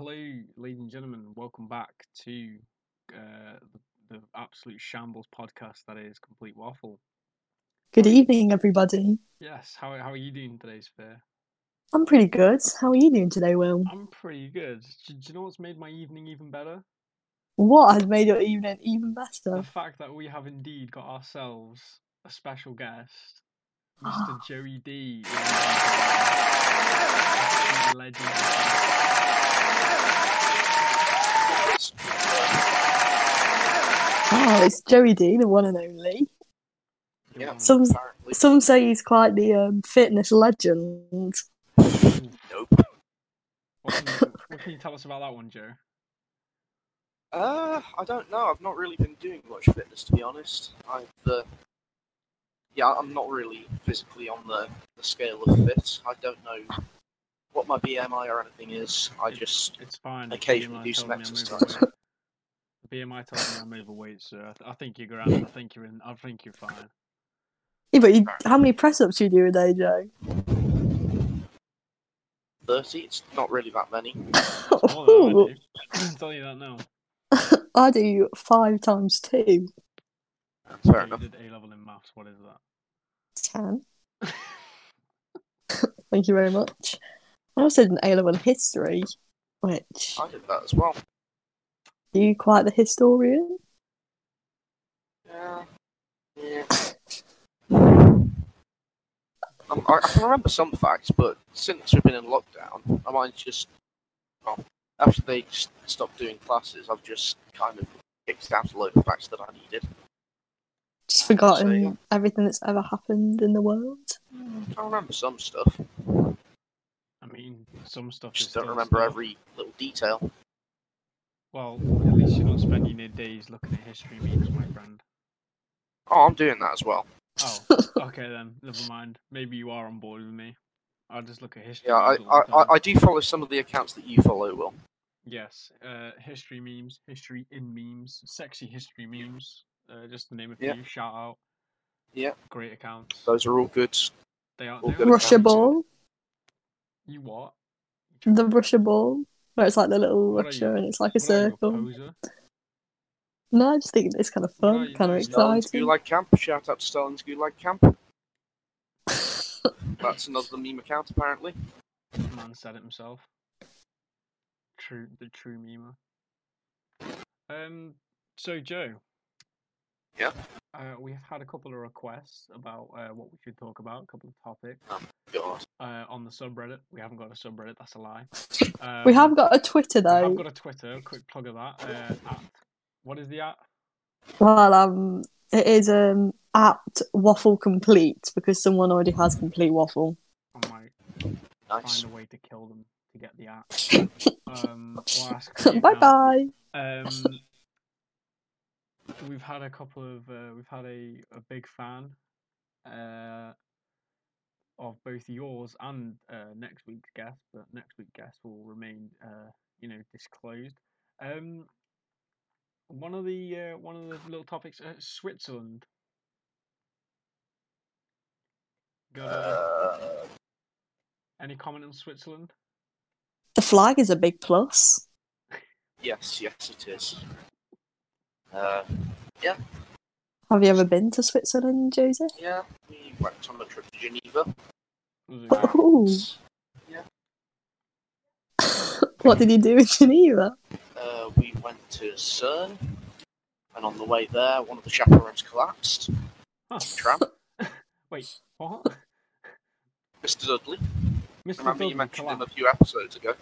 hello, ladies and gentlemen. Welcome back to uh, the, the absolute shambles podcast that is Complete Waffle. Good evening, everybody. Yes, how, how are you doing today, Sphere? I'm pretty good. How are you doing today, Will? I'm pretty good. Do, do you know what's made my evening even better? What has made your evening even better? The fact that we have indeed got ourselves a special guest, Mr. Joey D. Legend. Oh, it's Joey D, the one and only. Yeah, Some apparently. some say he's quite the um, fitness legend. Nope. What can, you, what can you tell us about that one, Joe? Uh, I don't know. I've not really been doing much fitness, to be honest. I've, uh, yeah, I'm not really physically on the, the scale of fit. I don't know what my BMI or anything is. I just, It's fine. occasionally BMI do some told me I'm exercise. BMI tells me I'm overweight, so I, th- I think you're grand. I think you're in. I think you're fine. Yeah, but you, how many press ups do you do a day, Joe? 30. It's not really that many. More I do. I'm telling you that now. I do five times two. Fair Yeah, enough. You did A level in maths. What is that? Ten. Thank you very much. I also did an A level history, which I did that as well. are you quite the historian? Yeah. Yeah. Um, I, I can remember some facts, but since we've been in lockdown, I might just. Well, after they stopped doing classes, I've just kind of kicked out a load of facts that I needed. Just So, forgotten yeah. everything that's ever happened in the world. I remember some stuff, mean, some stuff. just is don't remember stuff. every little detail. Well, at least you're not spending your days looking at history memes, my friend. Oh, I'm doing that as well. Oh, okay then. Never mind. Maybe you are on board with me. I'll just look at history. Yeah, I, memes all I, I. I do follow some of the accounts that you follow, Will. Yes, uh, history memes, history in memes, sexy history memes. Uh, just to name a Yeah. few. Shout out. Yeah. Great accounts. Those are all good. They are. all They good Russia accounts. ball, you what? the Russia ball, where it's like the little What Russia you- and it's like a What are you, a circle. No, I just think it's kind of fun, you kind of doing? Stalin's exciting. Gulag Camp. Shout out to Stalin's Gulag Camp. That's another meme account, apparently. The Man said it himself. True, the true memer. Um. So Joe. Yeah? Uh, we have had a couple of requests about uh, what we should talk about, a couple of topics God. uh, on the subreddit. We haven't got a subreddit. That's a lie. we Um, have got a Twitter though. We have got a Twitter. Quick plug of that. Uh, at, what is the at? Well, um, it is um at waffle complete because someone already has complete waffle. I might Nice. find a way to kill them to get the at. Um, or ask bye account. bye. Um, we've had a couple of uh, we've had a, a big fan uh, of both yours and uh, next week's guest, but next week's guest will remain uh, you know disclosed. Um, one of the uh, one of the little topics, uh, Switzerland. Got uh, any comment on Switzerland? The flag is a big plus. yes, yes, it is. Uh, Have you ever been to Switzerland, Joseph? yeah, we went on a trip to Geneva. Was it- Ooh. what did you do in Geneva? Uh, we went to CERN, and on the way there, one of the chaperones collapsed. Huh. Tramp, Wait, what? Mr. Dudley. Mr. Remember Dudley you mentioned him a few episodes ago.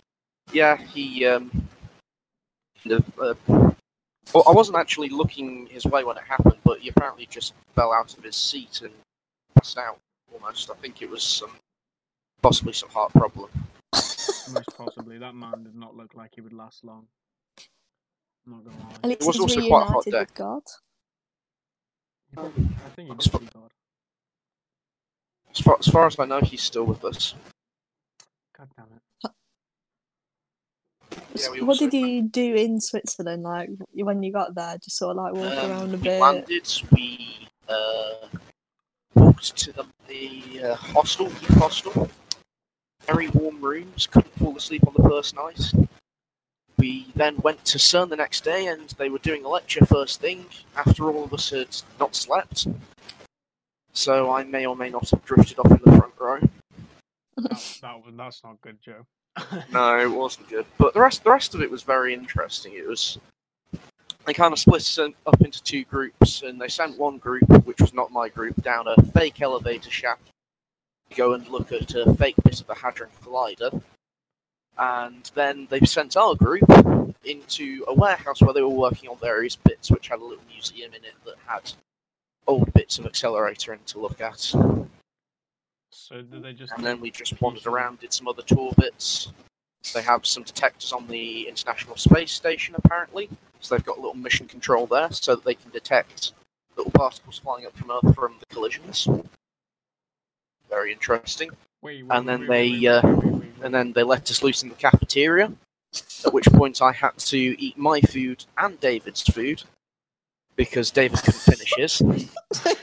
Yeah, he um, kind of. Uh, well, I wasn't actually looking his way when it happened, but he apparently just fell out of his seat and passed out almost. I think it was some, possibly some heart problem. Most possibly. That man did not look like he would last long. I'm not gonna At lie. least was he's also quite a hot reunited day. with God. He probably- I think he That's did fu- see God. As far, as far as I know, he's still with us. God damn it. Yeah, we what also- did you do in Switzerland? Like when you got there, just sort of like walk Um, around a we bit. landed. We uh, walked to the, the uh, hostel, youth hostel. Very warm rooms. Couldn't fall asleep on the first night. we then went to CERN the next day, and they were doing a lecture first thing after all of us had not slept. So I may or may not have drifted off in the front row. That, that was that's not good, Joe. No, it wasn't good. But the rest, the rest of it was very interesting. It was they kind of split us up into two groups, and they sent one group, which was not my group, down a fake elevator shaft to go and look at a fake bit of a hadron collider. And then they sent our group into a warehouse where they were working on various bits, which had a little museum in it that had old bits of accelerator in to look at. So did they just? And then we just wandered around, did some other tour bits. They have some detectors on the International Space Station, apparently. So they've got a little mission control there so that they can detect little particles flying up from Earth from the collisions. Very interesting. Wait, wait, and then wait, they, wait, uh, wait, wait, wait, And then they let us loose in the cafeteria, at which point I had to eat my food and David's food because David couldn't finish his.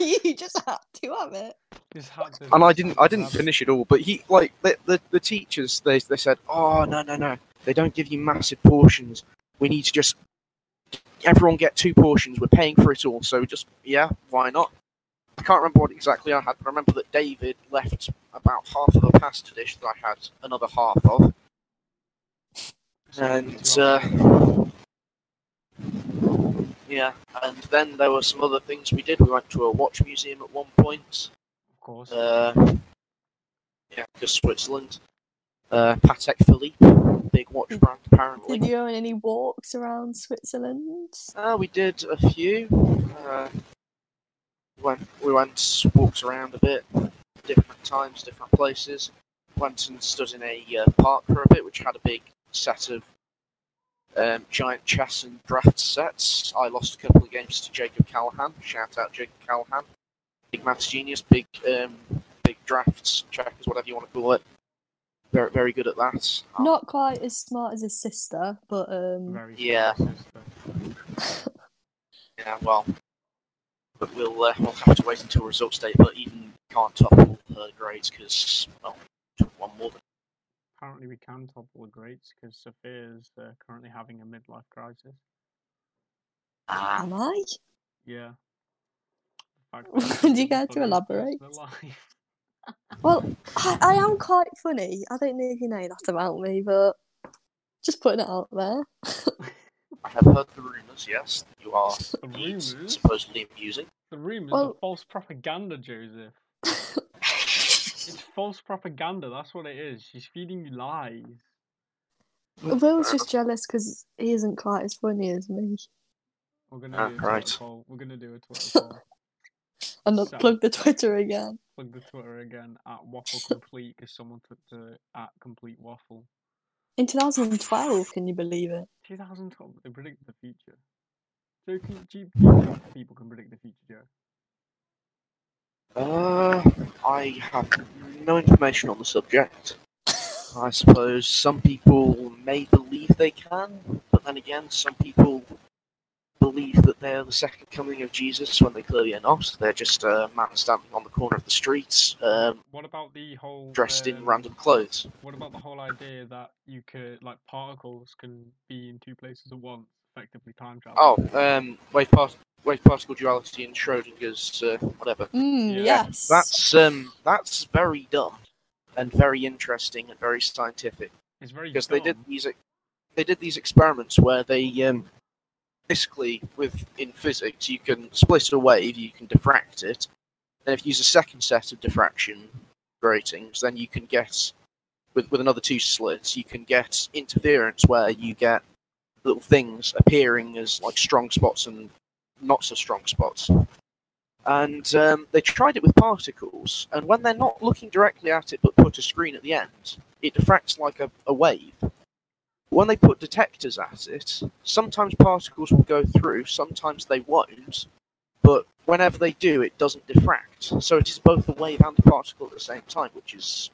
you just had to have it. Just had to- and I didn't I didn't finish it all. But he like the the, the teachers they they said, oh no no no, they don't give you massive portions. We need to just everyone get two portions. We're paying for it all, so just yeah, why not? I can't remember what exactly I had, but I remember that David left about half of a pasta dish that I had another half of, and uh, yeah, and then there were some other things we did. We went to a watch museum at one point. of course. Uh, yeah, because Switzerland. Uh, Patek Philippe, big watch brand apparently. Did you go on any walks around Switzerland? Uh, we did a few. Uh, went, we went walked around a bit, different times, different places. Went and stood in a uh, park for a bit, which had a big set of um, giant chess and draft sets. I lost a couple of games to Jacob Callahan. Shout out Jacob Callahan, big maths genius, big um, big drafts, checkers, whatever you want to call it. Very very good at that. Um, Not quite as smart as his sister, but um, Very yeah. sister. Yeah, well, but we'll uh, we'll have to wait until results day. But even can't top all her grades because well, one more than Apparently, we can topple the grades because Sophia is uh, currently having a midlife crisis. ah. am I? Yeah. The fact Would that you she's care to elaborate? alive. Well, I, I am quite funny. I don't know if you know that about me, but just putting it out there. I have heard the rumours. Yes, you are The rumours? supposedly amusing. The rumours Well- are false propaganda, Joseph. It's false propaganda. That's what it is. She's feeding you lies. Will's just jealous because he isn't quite as funny as me. We're gonna Ah, do a right. Twitter poll. We're gonna do a Twitter poll. And not So- plug the Twitter again. Plug the Twitter again at waffle complete because someone took to at complete waffle. In 2012, can you believe it? 2012. They predict the future. So can, do, you, do you think people can predict the future, Joe? Uh, I have no information on the subject. I suppose some people may believe they can, but then again, some people believe that they're the second coming of Jesus when they clearly are not. They're just a man standing on the corner of the streets, um, What about the whole dressed in um, random clothes. What about the whole idea that you could like particles can be in two places at once, effectively time travel? Oh, um, wave, part- wave particle duality and Schrodinger's uh, whatever. Mm, Yeah. yes. That's um, that's very dumb and very interesting and very scientific. it's very because they did these they did these experiments where they um, basically with in physics you can split a wave, you can diffract it, and if you use a second set of diffraction gratings, then you can get with with another two slits, you can get interference where you get little things appearing as like strong spots and not so strong spots. And um, they tried it with particles, and when they're not looking directly at it but put a screen at the end, it diffracts like a, a wave. When they put detectors at it, sometimes particles will go through, sometimes they won't, but whenever they do, it doesn't diffract. So it is both a wave and a particle at the same time, which is.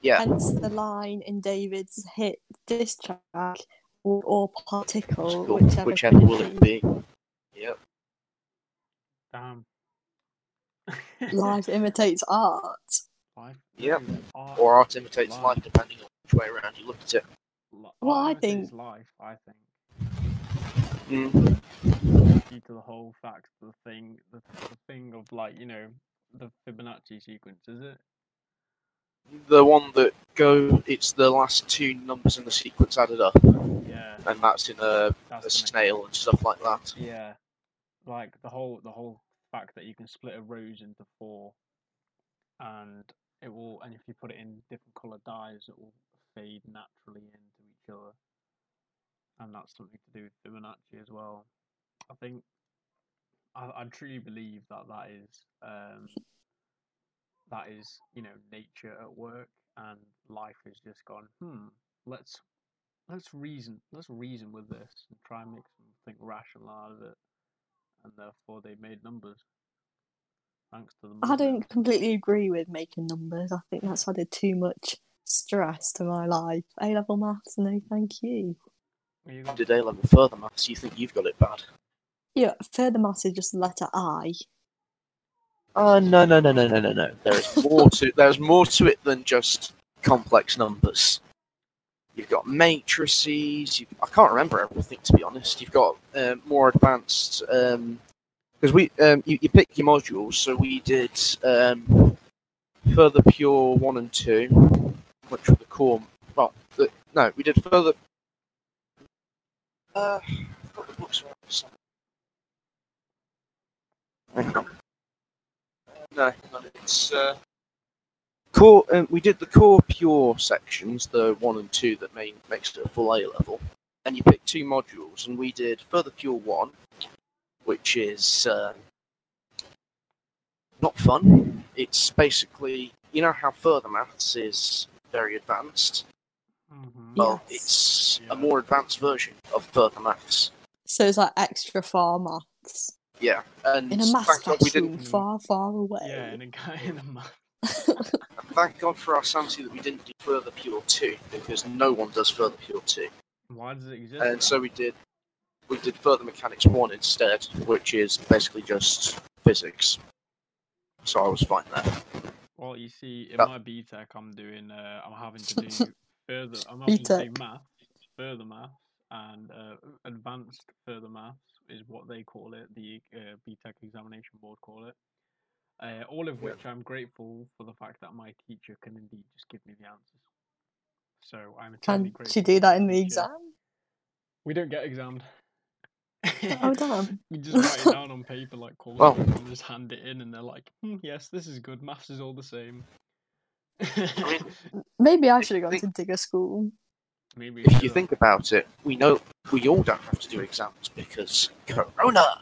Yeah, Hence the line in David's hit diss track or, or particle, Particle, whichever, whichever will it be. Yep. Damn. Life imitates art. Life Yep. art. Or art imitates Life. life, depending on which way around you look at it. Li- Well, I would say think life. I think Mm. due to the whole fact, the thing, the, the thing of like you know the Fibonacci sequence, is it? The one that go, it's the last two numbers in the sequence added up, Yeah, and that's in a, that's a the snail and stuff like that. Yeah, like the whole the whole fact that you can split a rose into four, and it will, and if you put it in different colored dyes, it will fade naturally into other, and that's something to do with Fibonacci as well. I think I, I truly believe that that is um, that is you know nature at work, and life has just gone. Hmm, let's let's reason let's reason with this and try and make something rational out of it and therefore they made numbers thanks to the I don't completely agree with making numbers. I think that's added too much stress to my life. A level maths, no, thank you. Well, you I got- did A level further maths. You think you've got it bad? Yeah, further maths is just the letter I. Uh, no, no, no, no, no, no, no. There is more to there's more to it than just complex numbers. You've got matrices. You, I can't remember everything to be honest. You've got um, more advanced because we um, you, you pick your modules. So we did um, further pure one and two, which were the core. Well, the, no, we did further. Uh, got the books. No, no, it's uh, core. Um, we did the core pure sections, the one and two that main, makes it a full A level, and you pick two modules, and we did further pure one, which is uh, not fun. It's basically you know how further maths is very advanced. Mhm. Well, Yes. it's Yeah. a more advanced version of further maths. So it's like extra far maths. Yeah, and In a maths thank God we classroom didn't. far, far away. yeah in a guy in a math Thank God for our sanity that we didn't do further pure two because no one does further pure two. why does it exist and so we did we did further mechanics one instead, which is basically just physics. So I was fine there. Well you see in my BTEC, i'm doing uh, i'm having to do further i'm having to do BTEC. math further maths and uh, advanced further maths is what they call it the uh, BTEC examination board call it uh, all of Yeah. which i'm grateful for the fact that my teacher can indeed just give me the answers so i'm eternally Can grateful she do that in the exam? We don't get examined. Oh, damn. we just write it down on paper like calls Well- and just hand it in, and they're like, hmm, "Yes, this is good. Maths is all the same." Maybe I should have gone think- to digger school. Maybe If should you have. think about it, we know we all don't have to do exams because Corona.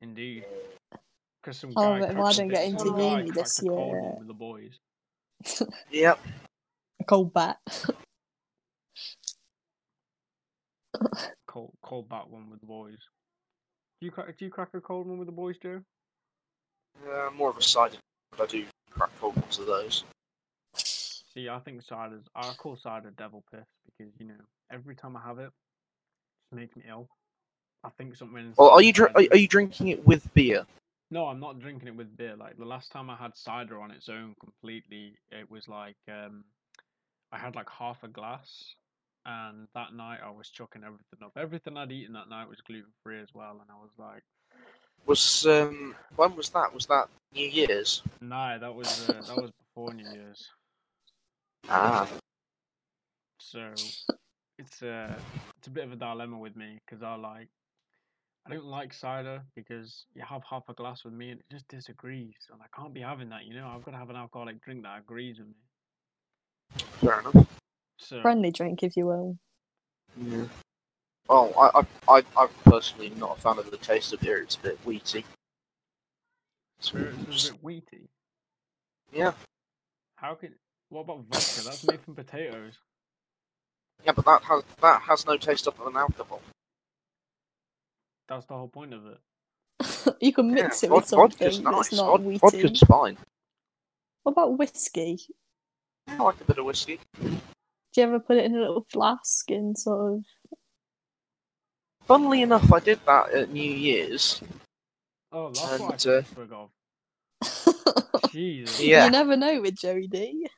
indeed, because some Oh, guy but I cracked don't a- get some into guy uni this cracked a cold year- with the boys. Yep. A cold bet. Cold, cold bat one with the boys. Do you crack? Do you crack a cold one with the boys, Joe? Uh, more of a cider, but I do crack cold ones of those. See, I think cider's. I call cider devil piss because you know every time I have it, it makes me ill. I think something. Well, are you dr- are you drinking it with beer? No, I'm not drinking it with beer. Like the last time I had cider on its own completely, it was like um, I had like half a glass, and that night I was chucking everything up. Everything I'd eaten that night was gluten free as well, and I was like, Was um when was that? Was that New Year's? No, that was uh, that was before New Year's." Ah. So it's a it's a bit of a dilemma with me because I like I don't like cider because you have half a glass with me and it just disagrees, and I can't be having that. You know, I've got to have an alcoholic drink that agrees with me. Fair enough. So Friendly drink, if you will. Yeah. Well, I, I, I, I'm personally not a fan of the taste of beer. It's a bit wheaty. Spirits is a bit wheaty. Yeah. How can? What about vodka? That's made from potatoes. Yeah, but that has that has no taste other than alcohol. That's the whole point of it. you can Yeah, mix it vod- with something vodka's nice. that's not Vod- wheaty. vodka's fine. What about whiskey? I like a bit of whiskey. Do you ever put it in a little flask and sort of? Funnily enough, I did that at New Year's. Oh, that's what I uh, spoke of. Jesus. Yeah. You never know with Joey D.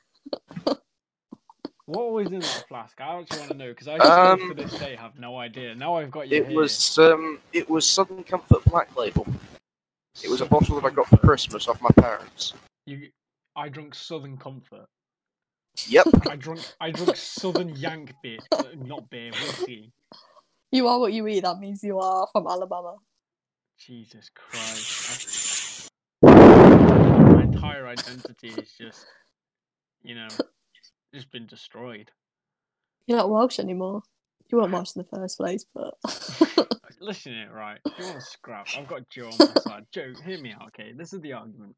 What was in that flask? I actually want to know because I still Um, to this day have no idea. Now I've got you It here. was um, it was Southern Comfort Black Label. It was a bottle that I got for Christmas off my parents. You, I drank Southern Comfort. Yep. I drunk, I drunk Southern Yank beer, not beer, whiskey. You are what you eat. That means you are from Alabama. Jesus Christ! I- my entire identity is just, you know, just been destroyed. You're not Welsh anymore. You weren't Welsh in the first place, but Listen to it, right? If you want to scrap, I've got Joe on my side. Joe, hear me out, okay? This is the argument.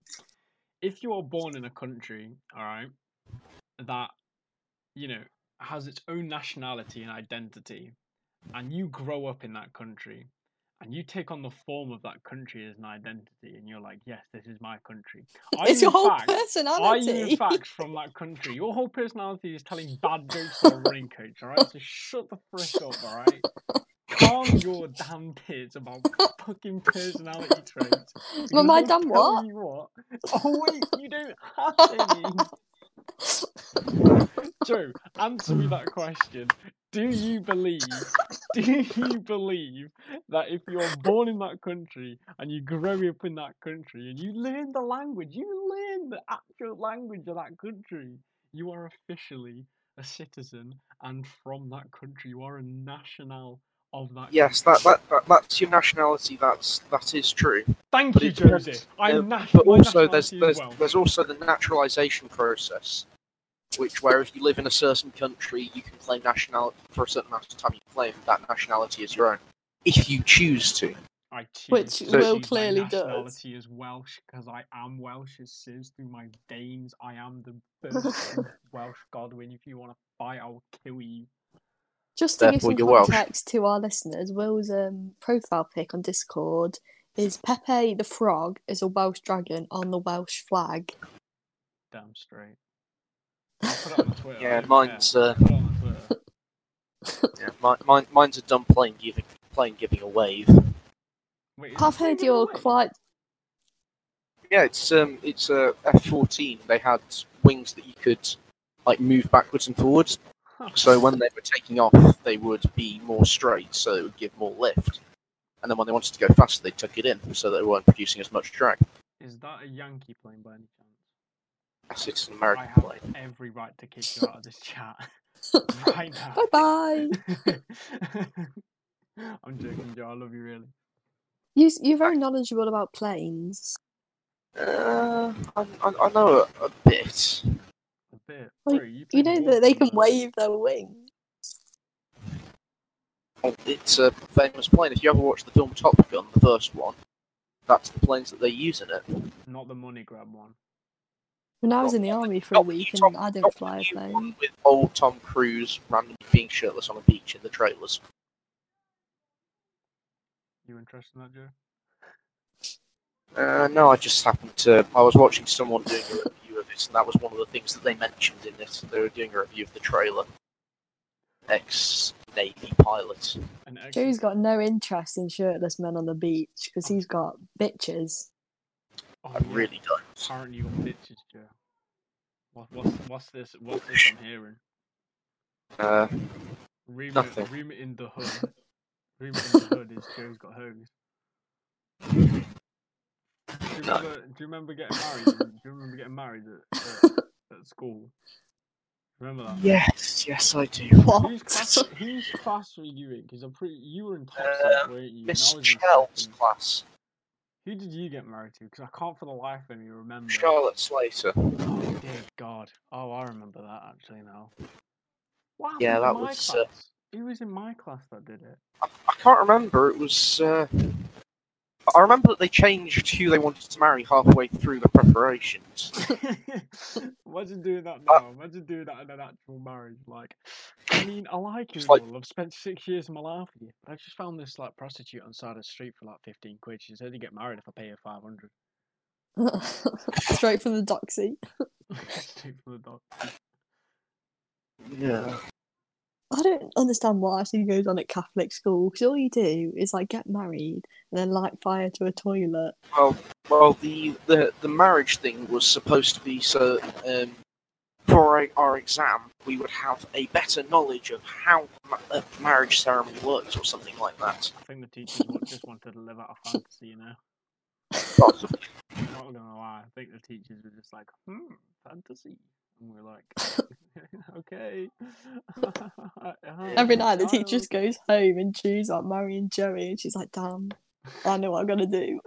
If you are born in a country, alright, that, you know, has its own nationality and identity, and you grow up in that country, and you take on the form of that country as an identity, and you're like, yes, this is my country. Are it's you your whole fact- Are personality. you in fact from that country? Your whole personality is telling bad jokes to a running coach, alright? So shut the frick up, alright? Calm your damn tits about fucking personality traits. But my damn what? What? Oh wait, you don't have any. Joe, answer me that question. Do you believe? Do you believe that if you're born in that country and you grow up in that country and you learn the language, you learn the actual language of that country, you are officially a citizen and from that country, you are a national of that. Yes, that, that, that that's your nationality. That's that is true. Thank but you, it depends, Joseph. I'm Uh, nat- but also there's there's well. there's also the naturalization process, which where if you live in a certain country, you can claim nationality for a certain amount of time. You claim that nationality as your own, if you choose to. I choose Which to Will choose my clearly does. nationality as Welsh because I am Welsh. It says through my veins. I am the first Welsh Godwin. If you want to fight, I'll kill you. Just to give some context to our listeners, Will's um, profile pic on Discord is Pepe the Frog is a Welsh dragon on the Welsh flag. Damn straight. I'll put it on the Twitter. Yeah, mine's care. uh, Put it on the Twitter. yeah, mine, mine, mine's a dumb plane giving plane giving a wave. Wait, I've heard you're quite. Yeah, it's um, it's a F fourteen. They had wings that you could like move backwards and forwards. So when they were taking off, they would be more straight, so it would give more lift. And then when they wanted to go faster, they took it in, so they weren't producing as much drag. Is that a Yankee plane by any chance? Yes, it's an I have plane. every right to kick you out of this chat right now. Bye bye. I'm joking, Joe. I love you really. You, you're very knowledgeable about planes. Uh, I, I, I know a, a bit. A bit. Well, Bro, you, You know that they can wave their wings. Oh, It's a famous plane. If you ever watched the film Top Gun, the first one, that's the planes that they use in it. Not the money grab one. When I was in the army for a week new and I didn't fly a plane. With old Tom Cruise randomly being shirtless on a beach in the trailers. You interested in that, Joe? Uh, no, I just happened to. I was watching someone doing a review of this, and that was one of the things that they mentioned in this. They were doing a review of the trailer. Ex Navy pilot. Joe's got no interest in shirtless men on the beach because he's got bitches. Oh, I yeah. really don't. Apparently you got bitches, Joe. What, what's what's this? What's this I'm hearing? Uh, Rumor, Nothing. rumor in the hood. Rumor in the hood is Joe's got hoes. Do you, remember, do you remember getting married? do you remember getting married at, at, at school? Remember that? yes, yes, I do. Whose What? class, whose class were you in? Because I'm pretty. You were in top Uh, set, weren't you? Miss I was in Chell's class. Who did you get married to? Because I can't for the life of me remember. Charlotte Slater. Oh dear God! Oh, I remember that actually now. What happened Yeah, that was, uh. Who was in my class that did it? I can't remember. It was. Uh, I remember that they changed who they wanted to marry halfway through the preparations. Imagine doing that Uh, now. Imagine doing that in an actual marriage. Like, I mean, I like you, like- I've spent six years of my life with you, but I just found this like prostitute on the side of the street for like fifteen quid. She said you get married if I pay her five hundred. Straight from the doxy. Straight from the dog. Yeah. I don't understand what actually goes on at Catholic school because all you do is like get married and then light fire to a toilet. Well, well, the, the the marriage thing was supposed to be so um, for our, our exam, we would have a better knowledge of how ma- a marriage ceremony works, or something like that. I think the teachers just wanted to live out a fantasy, you know. I'm not gonna lie. I think the teachers were just like, hmm, fantasy, and we're like, okay. Every night the teacher just goes home and chooses like and Joey, and she's like, "Damn, I know what I'm gonna do."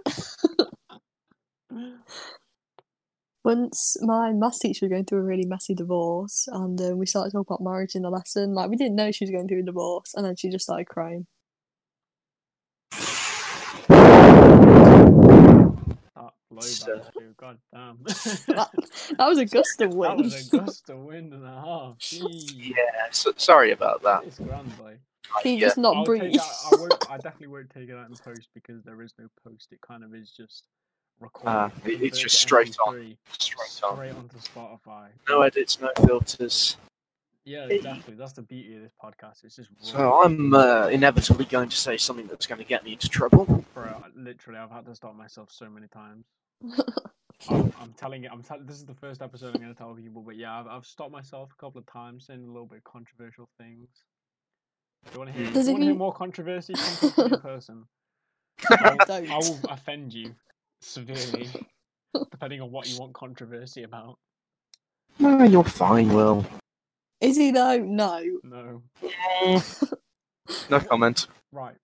Once my maths teacher was going through a really messy divorce, and um, we started talking about marriage in the lesson. Like we didn't know she was going through a divorce, and then she just started crying. That blow So- back too. God damn. That, that was a gust of wind. That wind. was a gust of wind and a half. Jeez. Yeah, so, sorry about that. It's grand, boy. Can you Yeah. just not I'll breathe? take that, I, won't, I definitely won't take it out in post because there is no post. It kind of is just recorded. Ah, it- it's just straight on. MP3, Straight on. Straight onto Spotify. No edits, no filters. Yeah, Hey. exactly. That's the beauty of this podcast. It's just raw. So I'm uh, inevitably going to say something that's going to get me into trouble. Bro, literally, I've had to stop myself so many times. I'm, I'm telling you, I'm tell- This is the first episode I'm going to tell people, but yeah, I've, I've stopped myself a couple of times saying a little bit controversial things. Do you want to hear? Do Does you it want to hear more controversy? Come talk to me in person. I'll, I will offend you severely, depending on what you want controversy about. No, you're fine, Will. Is he though? No. No. No comment. Right.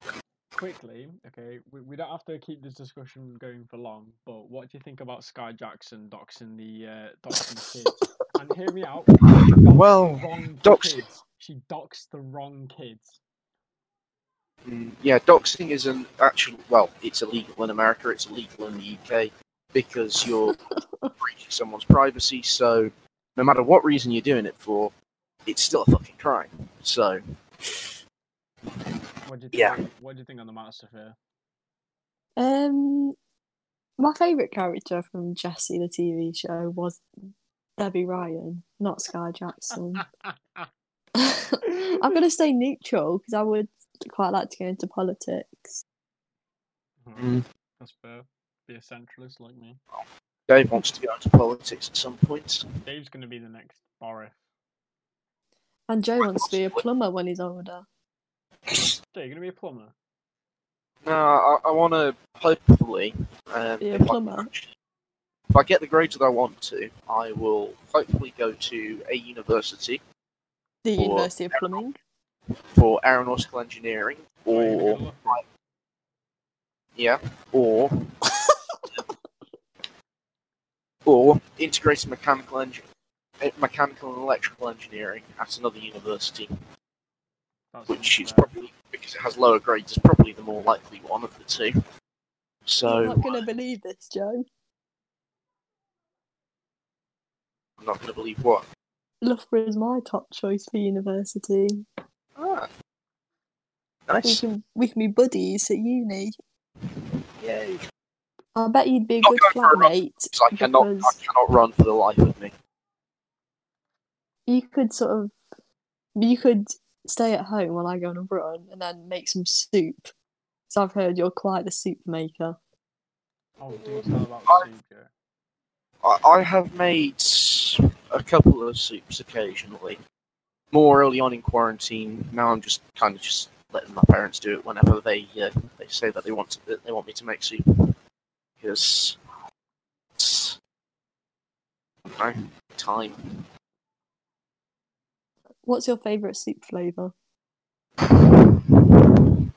Quickly, okay, we, we don't have to keep this discussion going for long, but what do you think about Skai Jackson doxing the uh, doxing kids? and hear me out. Well, dox- kids. She doxed the wrong kids. Mm, Yeah, doxing is an actual. Well, it's illegal in America. It's illegal in the UK because you're breaching someone's privacy. So, no matter what reason you're doing it for, it's still a fucking crime. So, What do you think? Yeah. What do you think on the matter, Sophia? Um, my favourite character from Jessie, the TV show, was Debby Ryan, not Skai Jackson. I'm gonna stay neutral because I would quite like to go into politics. Hmm, That's fair. Be a centralist like me. Dave wants to go into politics at some point. Dave's going to be the next Boris. And Joe wants to be a plumber when he's older. Jay, you're going to be a plumber? No, I, I want to hopefully. Um, Be a if, I, plumber. if I get the grades that I want to, I will hopefully go to a university The Or- University of Plumbing. for aeronautical engineering, you're gonna or go yeah, or or integrated mechanical engine, mechanical and electrical engineering at another university, That which is probably because it has lower grades, is probably the more likely one of the two. So I'm not gonna believe this, Joe. I'm not going to believe what. Loughborough is my top choice for university. Ah, nice. We can we can be buddies at uni. Yay. I bet you'd be a I'll good go for a run. flatmate So I cannot, I cannot run for the life of me. you could sort of you could stay at home while I go on a run and then make some soup. So I've heard you're quite the soup maker. Oh, do tell about I- the soup, Joe. I, I have made a couple of soups occasionally. More early on in quarantine. Now I'm just kind of just letting my parents do it whenever they uh, they say that they want to, that they want me to make soup. Because it's I don't know, time. What's your favourite soup flavour? There's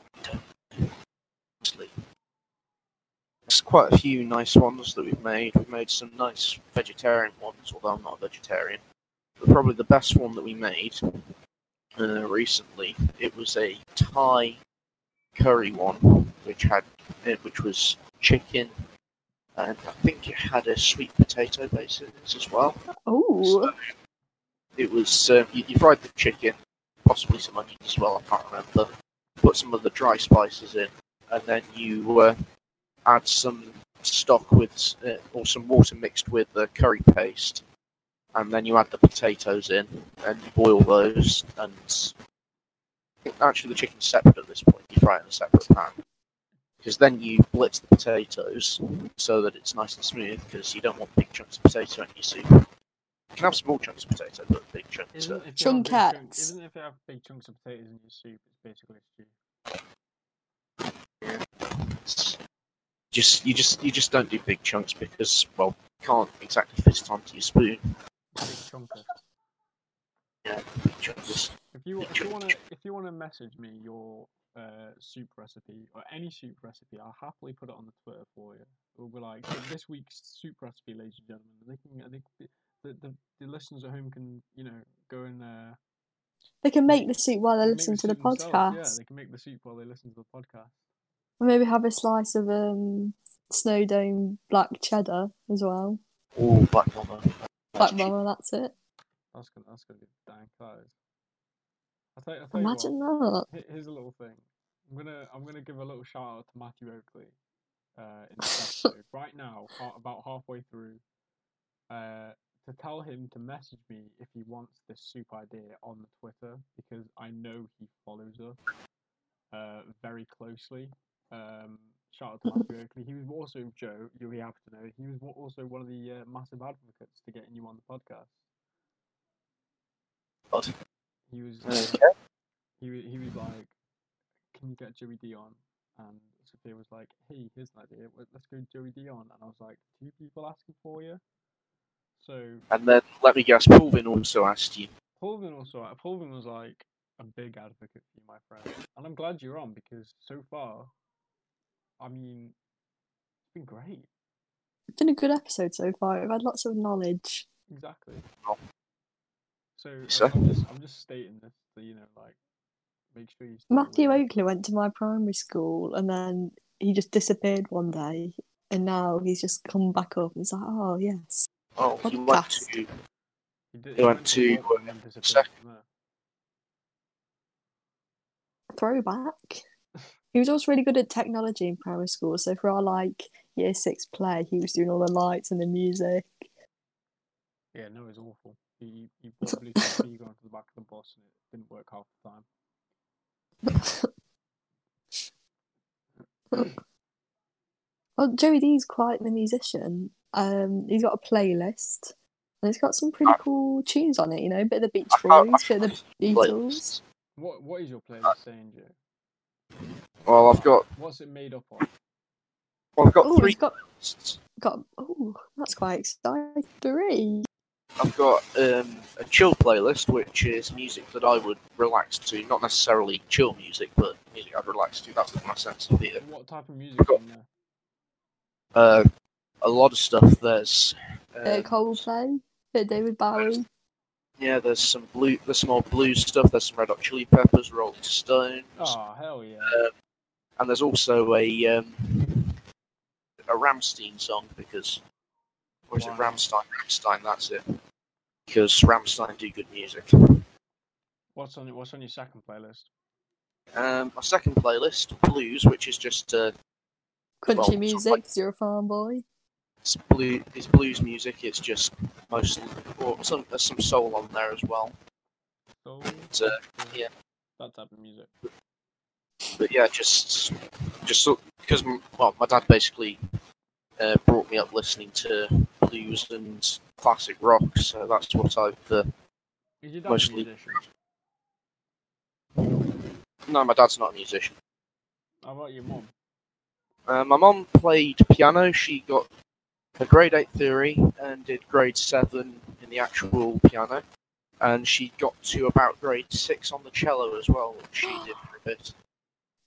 quite a few nice ones that we've made. We've made some nice vegetarian ones, although I'm not a vegetarian. But probably the best one that we made uh, recently, it was a Thai curry one, which had uh, which was chicken, and I think it had a sweet potato base in it as well. Oh, So it was um, you, you fried the chicken, possibly some onions as well. I can't remember. Put some of the dry spices in, and then you uh, add some stock with uh, or some water mixed with the curry paste, and then you add the potatoes in, and you boil those. And actually the chicken's separate at this point. You fry it in a separate pan. Because then you blitz the potatoes so that it's nice and smooth. Because you don't want big chunks of potato in your soup can have small chunks of potato, but big chunks. Isn't Are, if you have big Chunkettes. chunk- Isn't if you have big chunks of potatoes in your soup, it's basically a stew. it's just you just you just don't do big chunks because well, you can't exactly fit it onto your spoon. Big chunker. Yeah, big chunks. If you if you wanna if you wanna message me your uh, soup recipe or any soup recipe, I'll happily put it on the Twitter for you. We'll be like this week's soup recipe, ladies and gentlemen. They can I think the, the the listeners at home can you know go and uh, They can make the soup while they make listen to the soup themselves. podcast. Yeah, they can make the soup while they listen to the podcast. Or maybe have a slice of um snow dome black cheddar as well. Oh, black mama. Black mama, that's it. That's gonna that's gonna be dank. That is. I'll tell I'll tell you what. Imagine that. Here's a little thing. I'm gonna I'm gonna give a little shout out to Matthew Oakley uh, in this episode right now, about halfway through, uh, to tell him to message me if he wants this soup idea on the Twitter because I know he follows us uh, very closely. Um, shout out to Matthew Oakley. He was also Joe. You'll be happy to know he was also one of the uh, massive advocates to getting you on the podcast. God. He was. Okay. he he was like, "Can you get Joey D on?" And Sophia was like, "Hey, here's an idea. Let's go Joey D on." And I was like, two people asking for you." So And then let me guess, Pulvin also asked you. Pulvin also uh, Pulvin was like a big advocate for you, my friend, and I'm glad you're on because so far, I mean, it's been great. It's been a good episode so far. We've had lots of knowledge. Exactly. So I'm- So- I'm just I'm just stating this to you know like make sure you. Matthew aware. Oakley went to my primary school and then he just disappeared one day and now he's just come back up and he's like, Oh yes. Oh, he went to He, did, He went to, Walton and then uh, disappeared sec- from there. Throwback. He was also really good at technology in primary school, so for our like year six play he was doing all the lights and the music. Yeah, no, it's awful. He he brought a Bluetooth speaker onto the back of the bus and it didn't work half the time. Well, Joey D's quite the musician. Um, he's got a playlist, and it's got some pretty cool tunes on it. You know, a bit of the Beach Boys, bit of the Beatles. What what is your playlist saying, Joe? Well, I've got What's it made up of? well, I've got Oh, three he's got got. Oh, that's quite exciting. Three. I've got um, a chill playlist, which is music that I would relax to. Not necessarily chill music, but music I'd relax to. That's my sense of it. What type of music got- in there? Uh, a lot of stuff. There's Uh, um, Coldplay, bit David Bowie. yeah, there's some blue, there's some more blues stuff. There's some Red Hot Chili Peppers, Rolling Stones, Oh hell yeah! and there's also a um, a Rammstein song because, or is it Wow. Rammstein? Rammstein, that's it. Because Rammstein do good music. What's on your What's on your second playlist? Um, my second playlist, blues, which is just uh, Country Well, music, like- you're a farm boy. It's blue, it's blues music. It's just mostly, or some there's some soul on there as well. So It's, uh, yeah. that type of music. But yeah, just just so, because m- well, my dad basically uh, brought me up listening to blues and classic rock, so that's what I've. Uh, Is your dad Mostly- a musician? no, my dad's not a musician. How about your mum? Uh, my mom played piano. She got a grade eight theory and did grade seven in the actual piano, and she got to about grade six on the cello as well, which she did for a bit.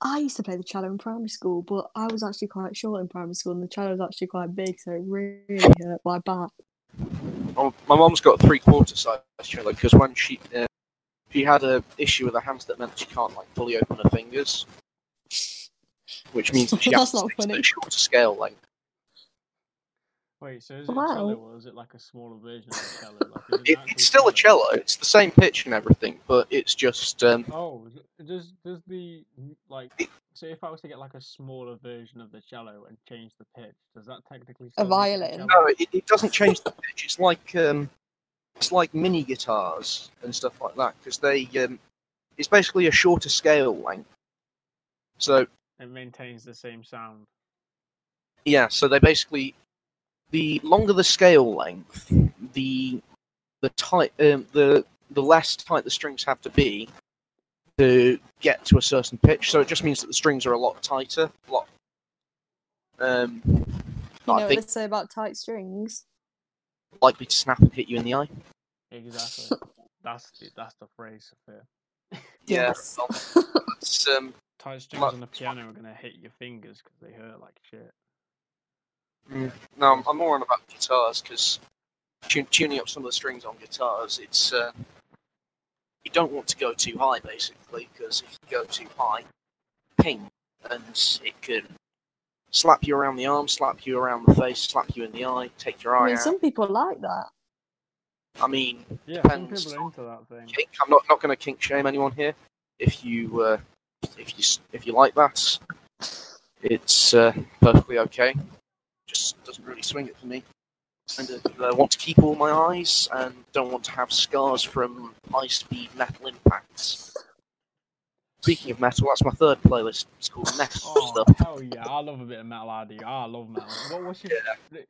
I used to play the cello in primary school, but I was actually quite short in primary school, and the cello was actually quite big, so it really hurt my back. Oh, my mom's got a three quarter size cello because when she uh, she had a issue with her hands that meant she can't like fully open her fingers, which means she has That's to not funny. a shorter scale length. Wait, so is it Wow. a cello or is it like a smaller version of a cello? Like, it It, it's still a cello. It's the same pitch and everything, but it's just um, Oh, does does the like so if I was to get like a smaller version of the cello and change the pitch, does that technically a violin? cello? no, it, it doesn't change the pitch. It's like um, it's like mini guitars and stuff like that because they um, it's basically a shorter scale length. So It maintains the same sound. Yeah, so they basically the longer the scale length, the the tight, um, the the less tight the strings have to be to get to a certain pitch. So it just means that the strings are a lot tighter, a lot. Um, You know I what think they say about tight strings? likely to snap and hit you in the eye. Exactly. that's the, that's the phrase for it. Yeah, Yes. um, Tight strings Like- on the piano are gonna hit your fingers because they hurt like shit. Mm, No, I'm, I'm more on about guitars because tuning up some of the strings on guitars, it's uh, you don't want to go too high basically because if you go too high, ping, and it can slap you around the arm, slap you around the face, slap you in the eye, take your I eye mean, out. some people like that. I mean, Yeah, some Depends people are into that thing. kink. I'm not not going to kink shame anyone here. If you uh, if you if you like that, it's uh, perfectly okay. Just doesn't really swing it for me. And uh, want to keep all my eyes and don't want to have scars from high speed metal impacts. Speaking of metal, that's my third playlist. It's called Metal Oh Stuff. hell yeah! I love a bit of metal. I. I love metal. What was your?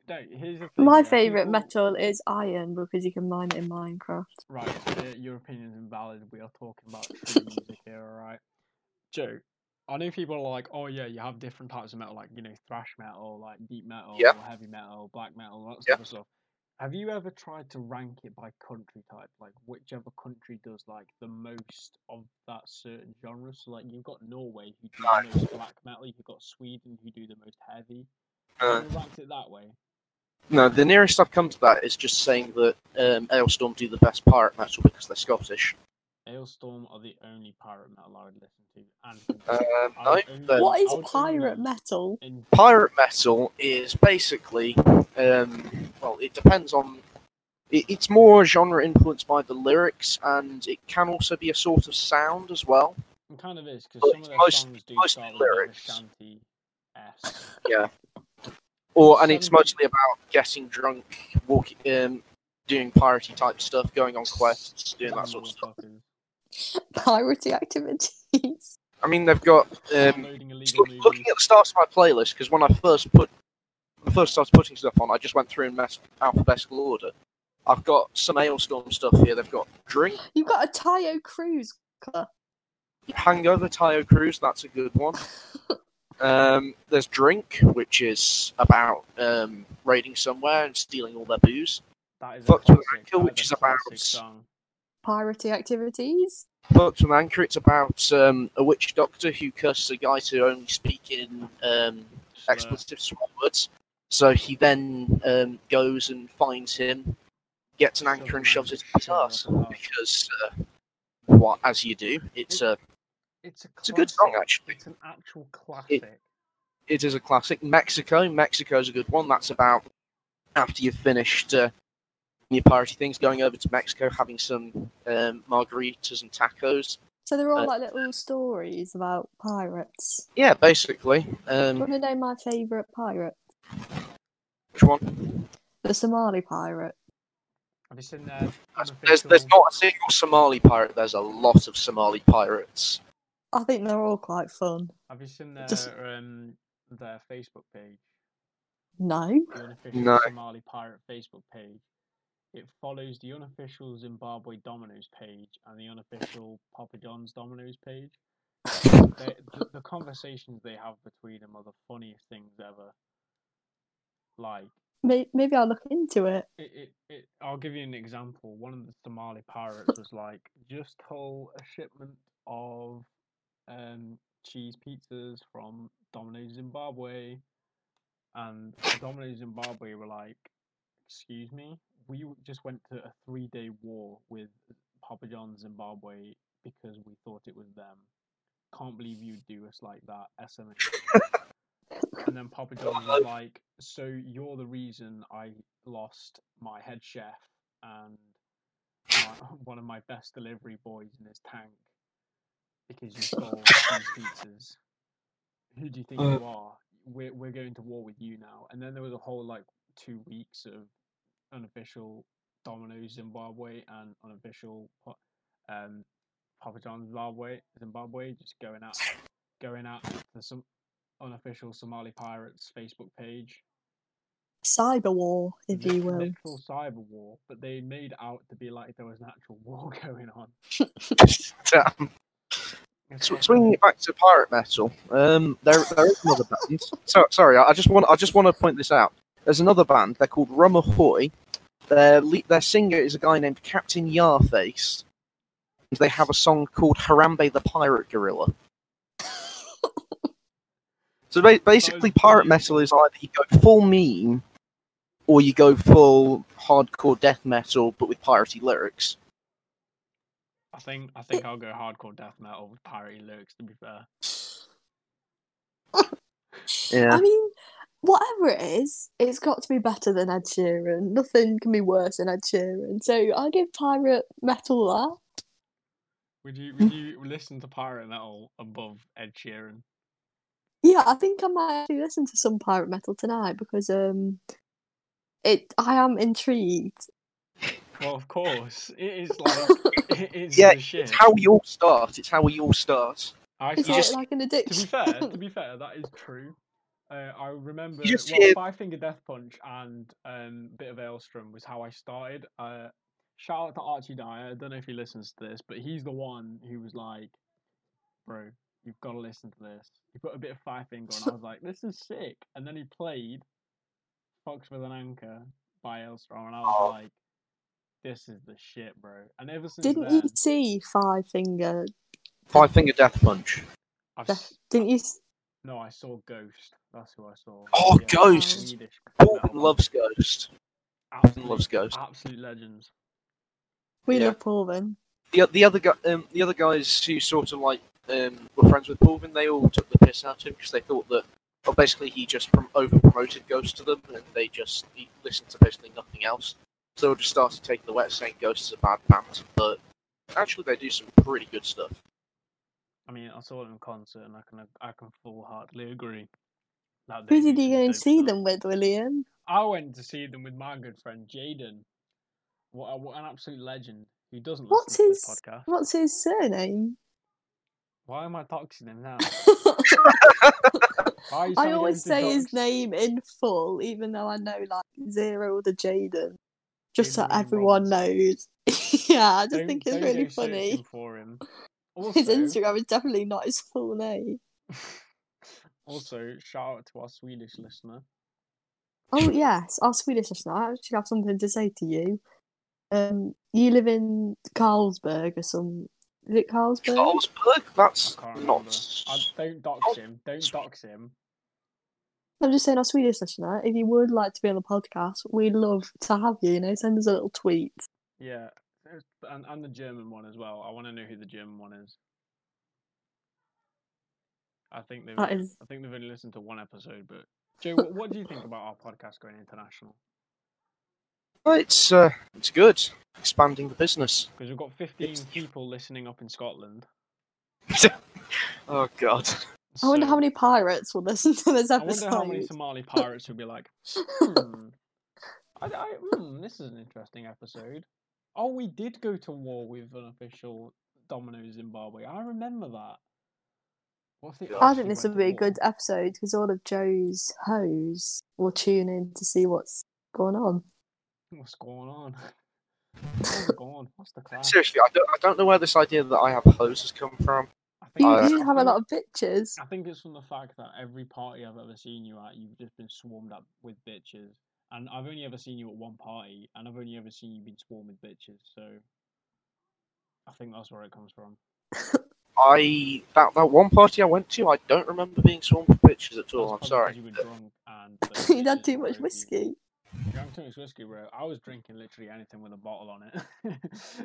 No, here's the thing. My yeah, favourite metal is Iron because you can mine it in Minecraft. Right, uh, your opinion's invalid. We are talking about true music here, alright? Joe, I know people are like, oh yeah, you have different types of metal, like, you know, thrash metal, like deep metal, Yeah. heavy metal, black metal, that Yeah. sort of stuff. Have you ever tried to rank it by country type? Like, whichever country does, like, the most of that certain genre? So, like, you've got Norway who do No. the most black metal, you've got Sweden who do the most heavy. Uh, ranked it that way? no, the nearest I've come to that is just saying that um, Alestorm do the best pirate metal because they're Scottish. Alestorm are the only pirate metal I would listen to. And Um, I no, would only- What is I would only pirate metal? in pirate metal is basically um, well it depends on it, it's more genre influenced by the lyrics and it can also be a sort of sound as well It kind of is because some of their most- songs do mostly start with a bit of a lyrics. shanty yeah or and it's mostly about getting drunk walking um, doing piratey type stuff going on quests doing that sort of stuff Piratey activities. i mean they've got um, Downloading just illegal look- looking at the start of my playlist because when i first put when I first started putting stuff on i just went through in mass- alphabetical order I've got some Alestorm stuff here. They've got Drink, You've got a Taio Cruz colour. Hangover, Taio Cruz, that's a good one. Um, there's Drink, which is about um, raiding somewhere and stealing all their booze. That is a Fucked with classic. Anchor, which is is a about- song. Piratey activities. Fucked from Anchor, it's about um, a witch doctor who curses a guy to only speak in um, Slur. expletive swear words. So he then um, goes and finds him, gets an anchor and shoves it in his shoves ass. up his arse. Because, uh, what, as you do, it's a, It's a, it's a good song, actually. It's an actual classic. it is a classic. Mexico, Mexico's a good one. That's about after you've finished uh, your party things, going over to Mexico, having some um, margaritas and tacos. So they're all Uh, like little stories about pirates. Yeah, basically. Do you Um, want to know my favourite pirate? which one? The Somali pirate. Have you seen their There's, there's not a single Somali pirate. There's a lot of Somali pirates. I think they're all quite fun. Have you seen their Just- um their Facebook page? No. The No. Somali pirate Facebook page. It follows the unofficial Zimbabwe Domino's page and the unofficial Papa John's Domino's page. They, the, the conversations they have between them are the funniest things ever. Like Maybe I'll look into it. it, it, it I'll give you an example. One of the Somali pirates was like, just told a shipment of um cheese pizzas from Domino's Zimbabwe and Domino's Zimbabwe were like, Excuse me, we just went to a three day war with Papa John's Zimbabwe because we thought it was them. Can't believe you'd do us like that, SMS. And then Papa John's was like, "So you're the reason I lost my head chef and my, one of my best delivery boys in his tank because you stole these pizzas. Who do you think you uh. are? We're we're going to war with you now." And then there was a whole like two weeks of unofficial Domino's Zimbabwe and unofficial Pa- um, Papa John's Zimbabwe Zimbabwe just going out going out the some unofficial Somali Pirates Facebook page. cyber war, if you will. Literal cyber war, but they made out to be like there was an actual war going on. Damn. It's Sw- like- Swinging it back to pirate metal, um, there there is another band. So, sorry, I I just want I just want to point this out. There's another band. They're called Rumahoy. Their le- their singer is a guy named Captain Yarface. And they have a song called Harambe the Pirate Gorilla. So ba- basically, pirate metal is either you go full meme, or you go full hardcore death metal, but with piratey lyrics. I think I think I'll go hardcore death metal with piratey lyrics. To be fair, Yeah. I mean, whatever it is, it's got to be better than Ed Sheeran. Nothing can be worse than Ed Sheeran. So I give pirate metal that. would you would you listen to pirate metal above Ed Sheeran? Yeah, I think I might actually listen to some pirate metal tonight because um, it. I am intrigued. Well, of course, it is like it is Yeah, shit. It's how we all start. It's how we all start. I Is think- it just- like an addiction. to be fair, to be fair, that is true. Uh, I remember You just well, hear- Five Finger Death Punch and um, Bit of Alestorm was how I started. Uh, shout out to Archie Dyer. I don't know if he listens to this, but he's the one who was like, "Bro, you've got to listen to this." He put a bit of Five Finger, and I was like, "This is sick." And then he played Fox with an Anchor by Alestorm, and I was Oh. like, "This is the shit, bro." And ever since Didn't then, you see Five Finger? Five Finger Death Punch. I've Didn't you? no, I saw Ghost. That's who I saw. Oh, Yeah, Ghost! Swedish Paul loves Ghost. Absolute, loves Ghost. Absolute legends. We Yeah. love Paulvin. The the other guy, um, the other guys who sort of like um, were friends with Paulvin, they all took the piss out of him because they thought that, well, basically he just prom- over promoted Ghost to them, and they just he listened to basically nothing else. So they just started taking the wet, saying Ghost is a bad band, but actually they do some pretty good stuff. I mean, I saw them in concert, and I can I can full heartedly agree. That Who did you go and see them with, William? I went to see them with my good friend Jaden. What, what an absolute legend. He doesn't listen What's to his podcast. What's his surname? Why am I doxing him now? Why are you trying I always to say his name in full, even though I know like zero the Jaden, just so Jaden everyone knows. yeah, I just Don't- think it's really funny. for him. His Instagram is definitely not his full name. also, shout out to our Swedish listener. Oh yes, our Swedish listener. I actually have something to say to you. Um, you live in Carlsberg or some? Is it Carlsberg? Carlsberg? That's I can't not. remember. I, don't dox him. Don't dox him. I'm just saying, our Swedish listener. If you would like to be on the podcast, we'd love to have you. You know, send us a little tweet. Yeah, there's- and and the German one as well. I want to know who the German one is. I think they've only, is- I think they've only listened to one episode. But Joe, what, what do you think about our podcast going international? Well, It's uh, it's good. Expanding the business. Because we've got 15 It's- people listening up in Scotland. Oh God. I wonder how many pirates will listen to this I episode. wonder how many Somali pirates will be like, hmm, I, I, hmm, this is an interesting episode. Oh, we did go to war with an official Domino Zimbabwe. I remember that. What if they Yeah. I think this will be a good episode because all of Joe's hoes will tune in to see what's going on. What's going on? What's going on? What's the class? Seriously, I don't I don't know where this idea that I have hoes has come from. I You, Uh, you have a think- lot of bitches. I think it's from the fact that every party I've ever seen you at, you've just been swarmed up with bitches. And I've only ever seen you at one party, and I've only ever seen you been swarmed with bitches. So I think that's where it comes from. I that that one party I went to, I don't remember being swarmed with bitches at all. I'm sorry. You were drunk and those you had too much whiskey. You drank too much whiskey, bro. I was drinking literally anything with a bottle on it.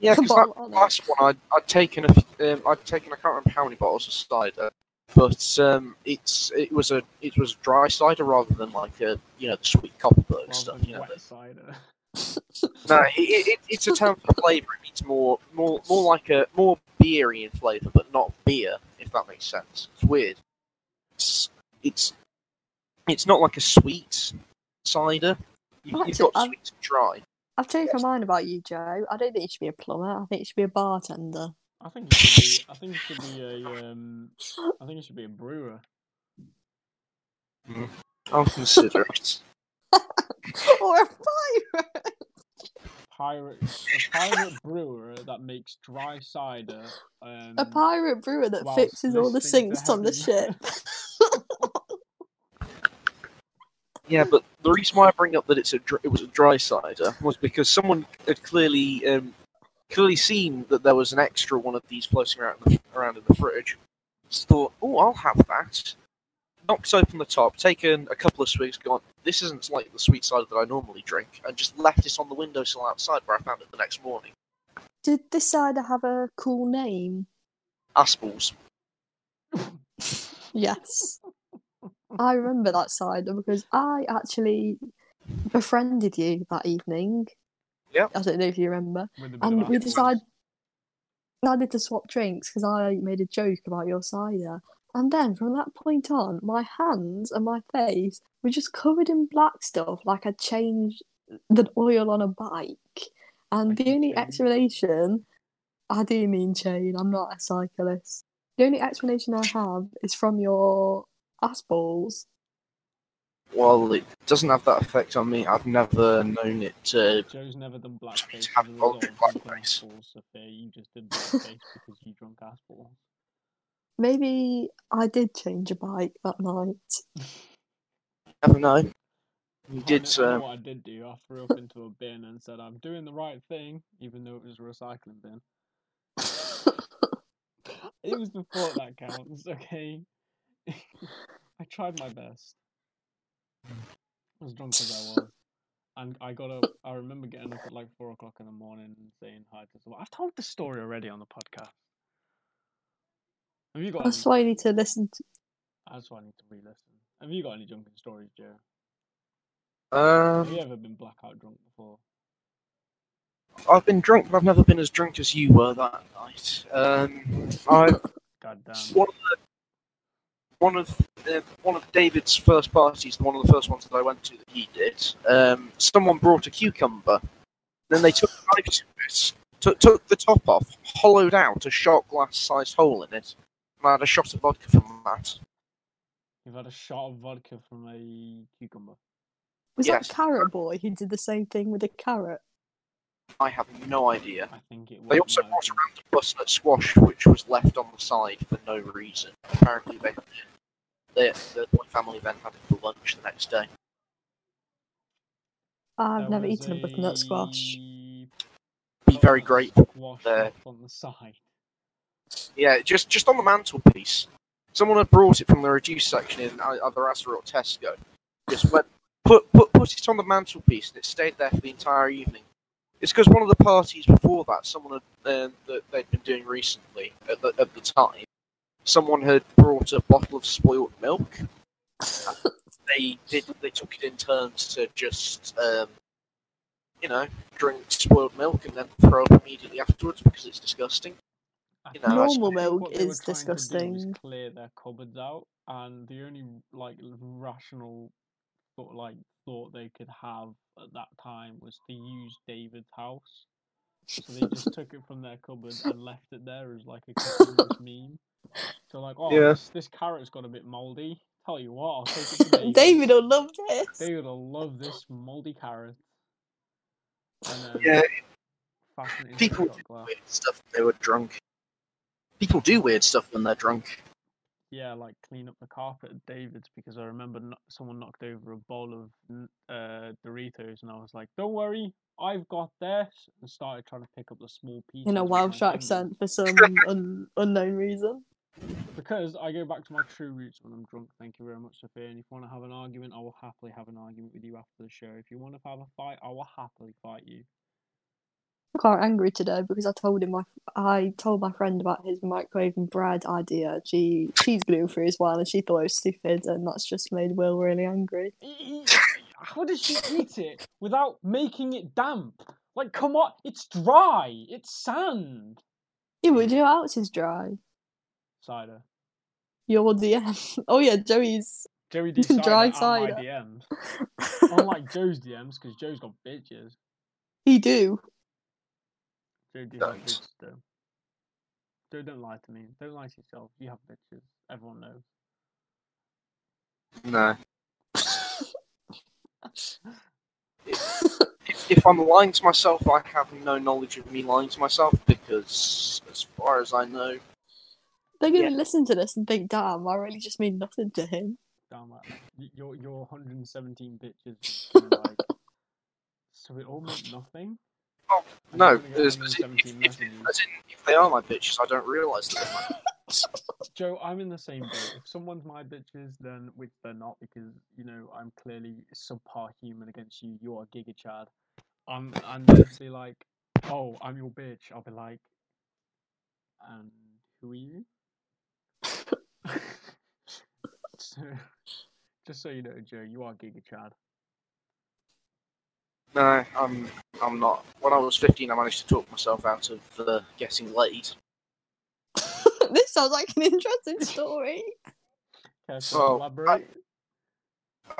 Yeah, because that on it. last one I'd, I'd taken a f- um, I'd taken I can't remember how many bottles of cider, but um, it's it was a it was dry cider rather than like a you know the sweet Kopparberg Rather stuff. You know, wet the- cider. No, it, it, it- it's a term for flavour. It needs more more more like a more beery in flavour, but not beer. If that makes sense, it's weird. It's it's it's not like a sweet cider. You, you've got I'm- sweet and dry. I've changed my mind about you, Joe. I don't think you should be a plumber. I think you should be a bartender. I think you should be. I think it should be a. Um, I think it should be a brewer. I'll consider it. or a pirate. Pirate, a pirate brewer that makes dry cider. Um, A pirate brewer that fixes all the sinks on the ship. Yeah, but the reason why I bring up that it's a dr- it was a dry cider was because someone had clearly um, clearly seen that there was an extra one of these floating around in the, around in the fridge. Just thought, oh, I'll have that. Knocked open the top, taken a couple of swigs, gone. This isn't like the sweet cider that I normally drink, and just left it on the windowsill outside where I found it the next morning. Did this cider have a cool name? Aspalls. Yes. I remember that cider because I actually befriended you that evening. Yeah. I don't know if you remember. with a bit And we apple. decided decided to swap drinks because I made a joke about your cider. And then from that point on, my hands and my face were just covered in black stuff, like I changed the oil on a bike. And the only explanation, I do mean chain, I'm not a cyclist. The only explanation I have is from your ass balls. Well, it doesn't have that effect on me. I've never known it to. Joe's never done to blackface as have a voluntary result of drinking blackface. apples, so fair, you just did blackface because you drunk apples. Maybe I did change a bike that night. Never know. You did. know, I Uh, what I did do. I threw up into a bin and said, "I'm doing the right thing," even though it was a recycling bin. It was the thought that counts, okay? I tried my best. As drunk as I was. And I got up, I remember getting up at like 4 o'clock in the morning and saying hi to someone. I've told this story already on the podcast. Have you got That's any? why you need to listen to. That's why I need to re listen. Have you got any drunken stories, Joe? Have you um, ever been blackout drunk before? I've been drunk, but I've never been as drunk as you were that night. Um, I God damn. one of the, one of uh, one of David's first parties, one of the first ones that I went to that he did. Um, someone brought a cucumber, then they took a knife to it, took took the top off, hollowed out a shot glass-sized hole in it, and I had a shot of vodka from that. You've had a shot of vodka from a cucumber. Was Yes. that Carrot Boy who did the same thing with a carrot? I have no idea. I think it was. They also brought been. around a butternut squash, which was left on the side for no reason. Apparently, they, they, the family then had it for lunch the next day. I've There never eaten a butternut squash. Be very butternut grateful. Squash there. left on the side. Yeah, just just on the mantelpiece. Someone had brought it from the reduced section in ei- either Asda or Tesco. Just went put put put it on the mantelpiece, and it stayed there for the entire evening. It's because one of the parties before that, someone had, um, that they'd been doing recently at the, at the time, someone had brought a bottle of spoiled milk. they did. They took it in turns to just, um, you know, drink spoiled milk and then throw up immediately afterwards because it's disgusting. You know, Normal milk what they were is disgusting. clear their cupboards out, and the only like rational thought like thought they could have at that time was to use David's house. So they just took it from their cupboard and left it there as like a continuous meme. So like, oh, Yeah. this, this carrot's got a bit mouldy. Tell you what, I'll take it to David. David will love this. David will love this mouldy carrot. And then Yeah, fasten it into people the shot do glass. weird stuff they were drunk. People do weird stuff when they're drunk. yeah, like clean up the carpet at David's because I remember kno- someone knocked over a bowl of uh, Doritos and I was like, "Don't worry, I've got this," and started trying to pick up the small pieces In a with my Welsh accent for some un- unknown reason. Because I go back to my true roots when I'm drunk. Thank you very much, Sophia. And if you want to have an argument, I will happily have an argument with you after the show. If you want to have a fight, I will happily fight you. I'm quite angry today because I told him my I told my friend about his microwave bread idea. She she's gluten free as well, and she thought it was stupid, and that's just made Will really angry. How does she eat it without making it damp? Like, come on, it's dry. It's sand. Yeah, but you know what else is dry? Cider. Your DM. Oh yeah, Joey's. Joey D Dry cider. DMs. Unlike Joe's DMs, because Joe's got bitches. he do. Joe do have Don't. bitches though. Joe, don't lie to me. Don't lie to yourself. You have bitches. Everyone knows. No. if, if I'm lying to myself, I have no knowledge of me lying to myself because, as far as I know, They're gonna Yeah. listen to this and think, "Damn, I really just mean nothing to him." Damn it. Y- Your your 117 bitches like so it all meant nothing? Oh, no. you only got As, as, in, if, if, as in, if they are my bitches, I don't realise that. Joe, I'm in the same boat. If someone's my bitches, then which they're not because you know I'm clearly subpar human against you. You're a giga chad. I'm and they'll be like, "Oh, I'm your bitch." I'll be like, "And who are you?" so, just so you know, Joe, you are giga chad. No, I'm I'm not. When I was 15, I managed to talk myself out of uh, getting laid. this sounds like an interesting story. Care to Well, elaborate?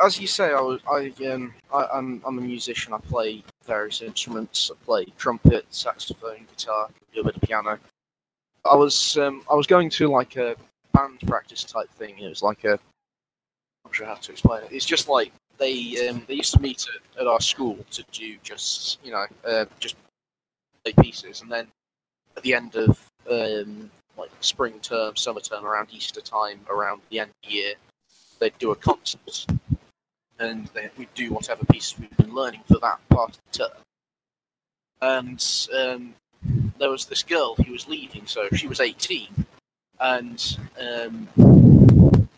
As you say, I was I um I, I'm I'm a musician. I play various instruments. I play trumpet, saxophone, guitar, do a bit of piano. I was um I was going to like a band practice type thing. It was like a I'm not sure how to explain it. It's just like they um they used to meet at, at our school to do just you know uh, just play pieces, and then at the end of um like spring term, summer term, around Easter time, around the end of the year, they'd do a concert, and they, we'd do whatever pieces we've been learning for that part of the term. And um, there was this girl who was leaving, so she was 18, and um,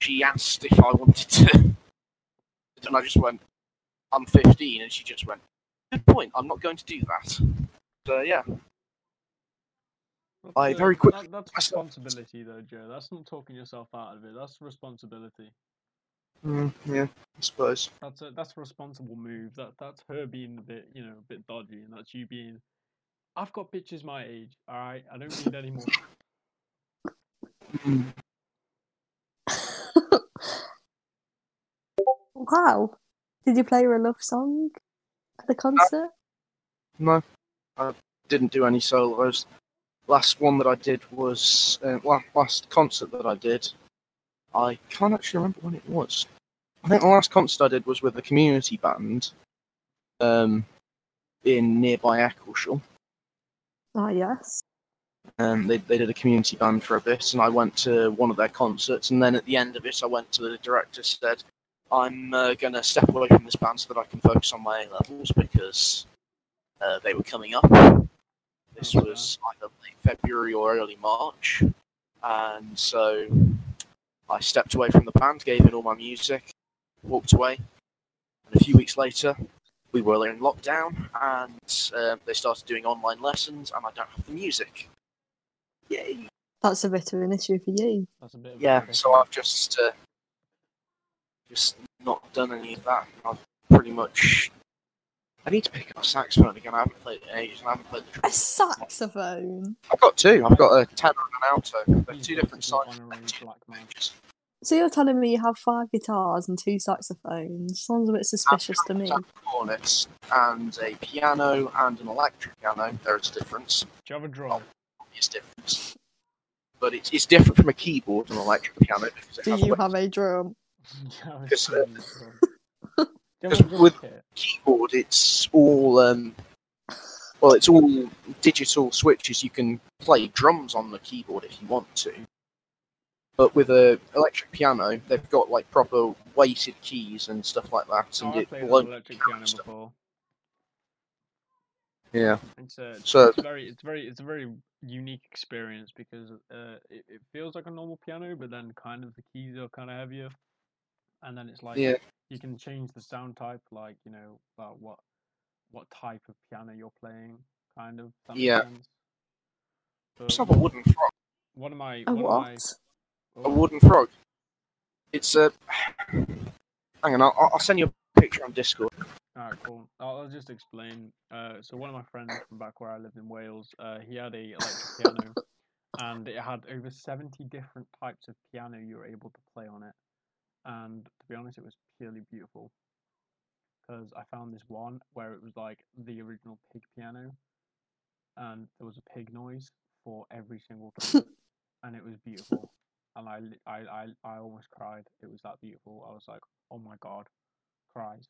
she asked if I wanted to, and I just went, "I'm 15," and she just went, "Good point. I'm not going to do that." So yeah, I uh, very quickly That, that's responsibility, though, Joe. That's not talking yourself out of it. That's responsibility. mm, yeah, I suppose. That's a that's a responsible move. That that's her being a bit, you know, a bit dodgy, and that's you being. I've got bitches my age. All right, I don't need any more. Mm. Wow. Did you play her a love song at the concert? No, I didn't do any solos. Last one that I did was uh, well, last concert that I did. I can't actually remember when it was. I think the last concert I did was with a community band, um, in nearby Eccleshall. Ah, yes. Um, they they did a community band for a bit, and I went to one of their concerts. And then at the end of it, I went to the director, said, "I'm uh, going to step away from this band so that I can focus on my A levels because uh, they were coming up." This Okay. was either late February or early March, and so I stepped away from the band, gave in all my music, walked away. And a few weeks later, we were in lockdown, and uh, they started doing online lessons, and I don't have the music. Yay! That's a bit of an issue for you. That's a bit. Of Yeah, bit so I've just uh, just not done any of that. I've pretty much. I need to pick up a saxophone again. I haven't played it in ages, and I haven't played the. A saxophone. I've got two. I've got a tenor and an alto. They're two different sizes. honorary black man. So you're telling me you have five guitars and two saxophones? Sounds a bit suspicious to me. cornets and a piano and an electric piano. There is a difference. Do you have a drum? Obvious difference. But it's, it's different from a keyboard and an electric piano because it Do has you a have a drum? Yeah, I Yes, assume you do. Do you have Just a drum with- keyboard. It's all um, well, it's all digital switches. You can play drums on the keyboard if you want to. But with a electric piano, they've got like proper weighted keys and stuff like that, Oh, and I it played an will electric piano stuff. before. yeah. It's a, So- it's very, it's very, it's a very unique experience because uh, it, it feels like a normal piano, but then kind of the keys are kind of heavier, and then it's like Yeah. you can change the sound type, like you know, about what what type of piano you're playing, kind of. if Yeah. sense. Just have a wooden frog. one of my, A one what? of my, A wooden frog. It's a. Hang on, I'll, I'll send you a picture on Discord. Alright, cool. I'll, I'll just explain. Uh, so one of my friends from back where I lived in Wales, uh, he had a electric piano, and it had over seventy different types of piano you were able to play on it. And to be honest, it was purely beautiful. Because I found this one where it was like the original pig piano, and there was a pig noise for every single and it was beautiful. And I, I, I, I almost cried. It was that beautiful. I was like, oh my god, cries.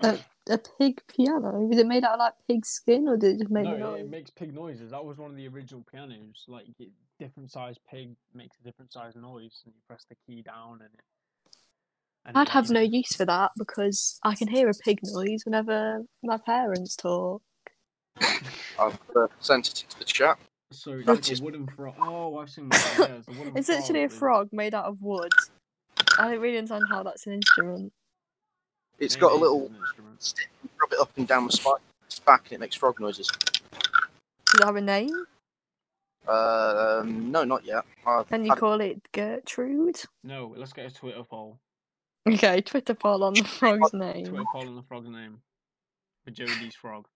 A a pig piano? Was it made out of like pig skin or did it just make no, noise? it makes pig noises. That was one of the original pianos. Like it, different size pig makes a different size noise, and you press the key down, and it. And I'd it, have you no use for that because I can hear a pig noise whenever my parents talk. I've uh, sent it into the chat. So it's That a wooden frog. Oh, I've seen one. Yeah, it's, a wooden literally a frog made out of wood. I don't really understand how that's an instrument. It's Maybe got a little stick. You rub it up and down the spine, its back, and it makes frog noises. Does it have a name? Uh, um, no, not yet. I've Can you had- call it Gertrude? No, let's get a Twitter poll. Okay, Twitter poll on the frog's name. Twitter poll on the frog's name. For Jodie's frog.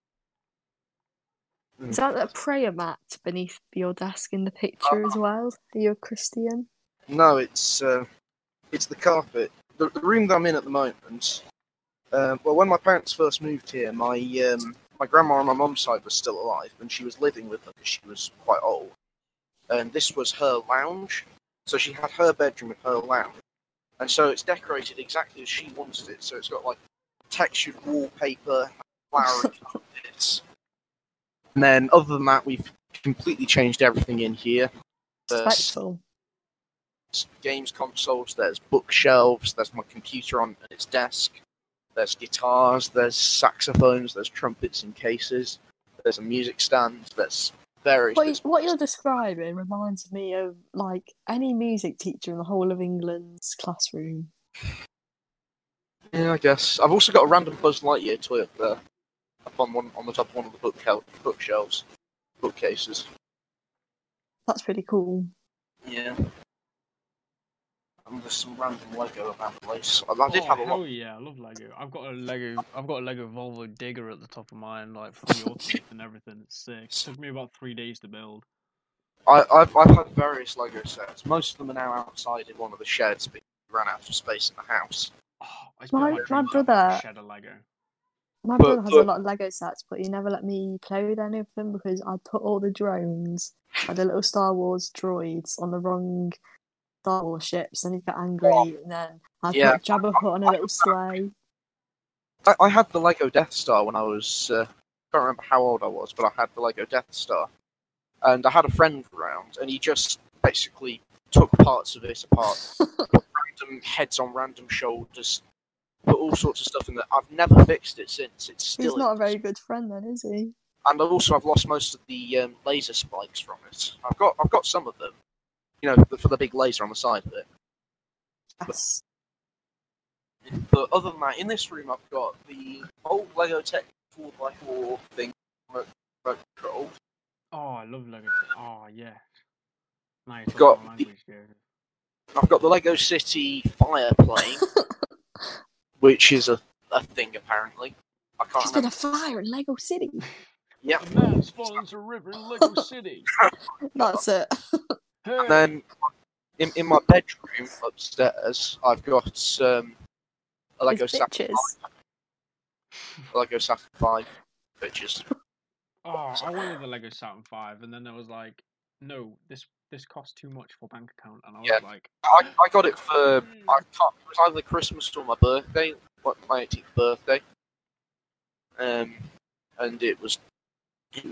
Is that a prayer mat beneath your desk in the picture as well? Are you a Christian? No, it's uh, it's the carpet. The, the room that I'm in at the moment. Uh, well, when my parents first moved here, my um, my grandma on my mum's side was still alive, and she was living with them because she was quite old. And this was her lounge, so she had her bedroom with her lounge, and so it's decorated exactly as she wanted it. So it's got like textured wallpaper, flowery carpets. And then, other than that, we've completely changed everything in here. There's games consoles, there's bookshelves, there's my computer on its desk, there's guitars, there's saxophones, there's trumpets in cases, there's a music stand, there's various. What, what you're describing reminds me of like any music teacher in the whole of England's classroom. Yeah, I guess. I've also got a random Buzz Lightyear toy up there, up on one on the top of one of the book bookshelves, bookcases. That's pretty cool. Yeah. And there's some random Lego about the place. I, I did oh, have a hell lot. yeah, I love Lego. I've got a Lego. I've got a Lego Volvo Digger at the top of mine, like for the Ultimate and everything. It's sick. It took me about three days to build. I, I've, I've had various Lego sets. Most of them are now outside in one of the sheds, but we ran out of space in the house. Oh, My- my, my dream to have brother- shed of Lego. My But- brother has a lot of Lego sets, but he never let me play with any of them because I put all the drones, like the little Star Wars droids, on the wrong Star Wars ships, and he got angry. And then I Yeah. put Jabba Hutt on a little sleigh. I, I had the Lego Death Star when I was. Uh, I can't remember how old I was, but I had the Lego Death Star. And I had a friend around, and he just basically took parts of it apart, put random heads on random shoulders, put all sorts of stuff in there. I've never fixed it since. It's still. He's not a very good friend, then, is he? and also I've lost most of the um, laser spikes from it. I've got I've got some of them, you know, for the big laser on the side of it. Yes. But other than that, in this room I've got the old Lego Tech 4x4 thing, remote remote control. Oh, I love Lego. Oh yeah. Now you're Got talking the- language, I've got the Lego City fire plane, which is a, a thing apparently. I can't There's been a fire in Lego City. Yeah. A man's fallen into a river in Lego City. That's it. Hey. And then in, in my bedroom upstairs, I've got um, a Lego It's Saturn, bitches. a Lego Saturn 5 bitches. Oh, I wanted the Lego Saturn Five, and then there was like, no, this this costs too much for bank account, and I was Yeah. like, I, I got it for I can't, it was either Christmas or my birthday, what my 18th birthday. Um, and it was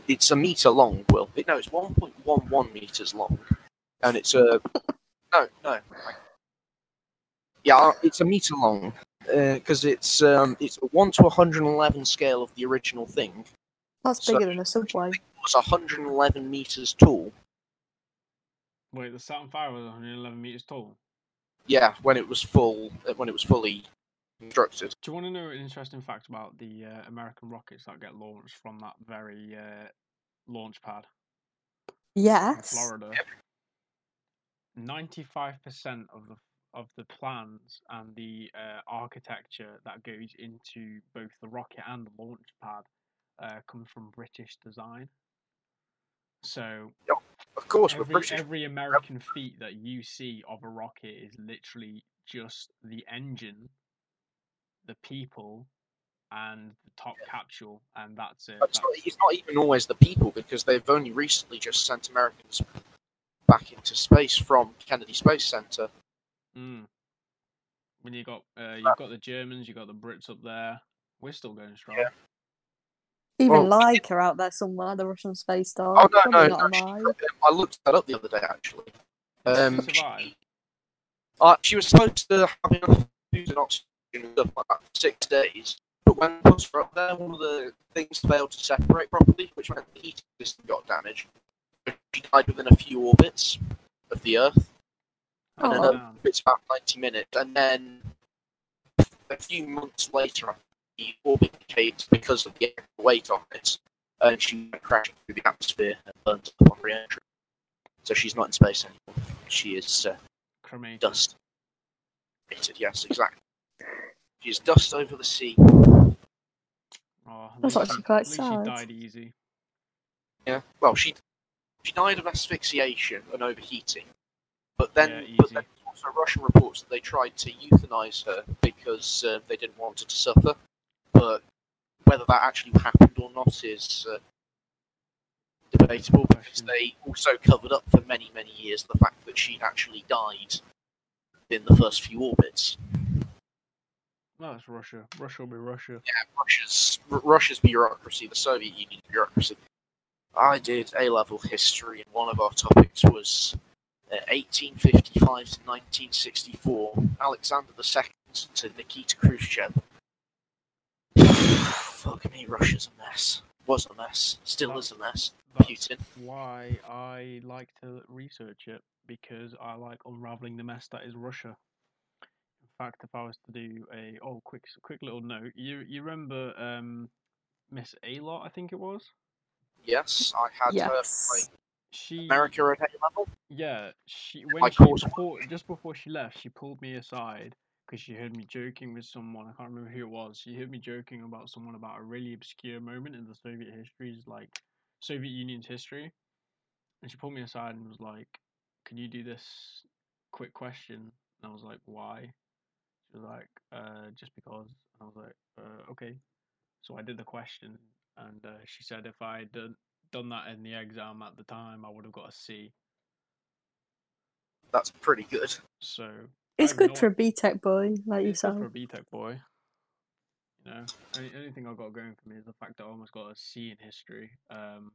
it's a meter long. Will it, no, it's 1.11 meters long, and it's a no, no. Yeah, uh, it's a meter long because uh, it's um, it's a one to 111 scale of the original thing. That's bigger than a subway. It was 111 meters tall. Wait, the Saturn Five was 111 meters tall. Yeah, when it was full, uh, when it was fully constructed. Do you want to know an interesting fact about the uh, American rockets that get launched from that very uh, launch pad? Yes. In Florida. Yep. 95% of the of the plans and the uh, architecture that goes into both the rocket and the launch pad uh, comes from British design. So, yep. of course, every, every American yep. feat that you see of a rocket is literally just the engine, the people, and the top yeah. capsule, and that's it. That's that's... Not, it's not even always the people because they've only recently just sent Americans back into space from Kennedy Space Center. Mm. When you got uh, you've got the Germans, you've got the Brits up there. We're still going strong. Yeah. Even Well, Laika are out there somewhere, the Russian space dog. Oh no, Probably no, no she- I looked that up the other day actually. Um, she, uh, she was supposed to have enough food and oxygen and stuff like that for six days, but when the puts were up there, one of the things failed to separate properly, which meant the heating system got damaged. She died within a few orbits of the Earth, and Oh. another damn. orbit's about 90 minutes, and then a few months later, the orbit decayed because of the weight on it, and she went crashing through the atmosphere and burned up on re-entry. So she's not in space anymore. She is uh, Cremated. dust. Cremated, Yes, exactly. She is dust over the sea. Oh, That's least actually quite sad. She died easy. Yeah. Well, she she died of asphyxiation and overheating, but then Yeah, but then also Russian reports that they tried to euthanize her because uh, they didn't want her to suffer. But whether that actually happened or not is uh, debatable because they also covered up for many many years the fact that she'd actually died in the first few orbits. No, it's Russia. Russia will be Russia. Yeah, Russia's Russia's bureaucracy, the Soviet Union bureaucracy. I did A level history, and one of our topics was uh, 1855 to 1964, Alexander II to Nikita Khrushchev. Fuck me, Russia's a mess. Was a mess. Still is a mess. That's Putin. why I like to research it because I like unraveling the mess that is Russia. In fact, if I was to do a oh quick quick little note, you you remember um Miss Alot, I think it was. Yes, I had her play She America at A level. yeah she my when she course. before just before she left, she pulled me aside because she heard me joking with someone. I can't remember who it was. She heard me joking about someone about a really obscure moment in the Soviet history's like Soviet Union's history, and she pulled me aside and was like, "Can you do this quick question?" And I was like, "Why?" She was like, "Uh, just because." And I was like, uh, "Okay." So I did the question, and uh, she said if I had done done that in the exam at the time, I would have got a C. That's pretty good. So It's I've good no- for a BTEC boy like it's good for a BTEC boy. You know, any, anything I've got going for me is the fact that I almost got a C in history. Um,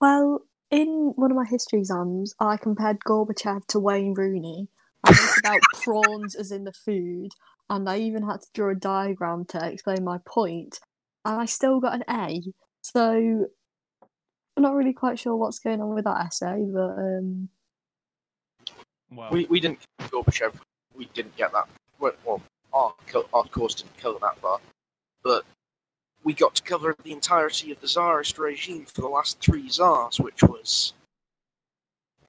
Well, in one of my history exams, I compared Gorbachev to Wayne Rooney. I wrote about prawns as in the food, and I even had to draw a diagram to explain my point, and I still got an A. So I'm not really quite sure what's going on with that essay, but um, well, We, we didn't Gorbachev. We didn't get that. Well, our, our course didn't cover that far, but we got to cover the entirety of the Tsarist regime for the last three Tsars, which was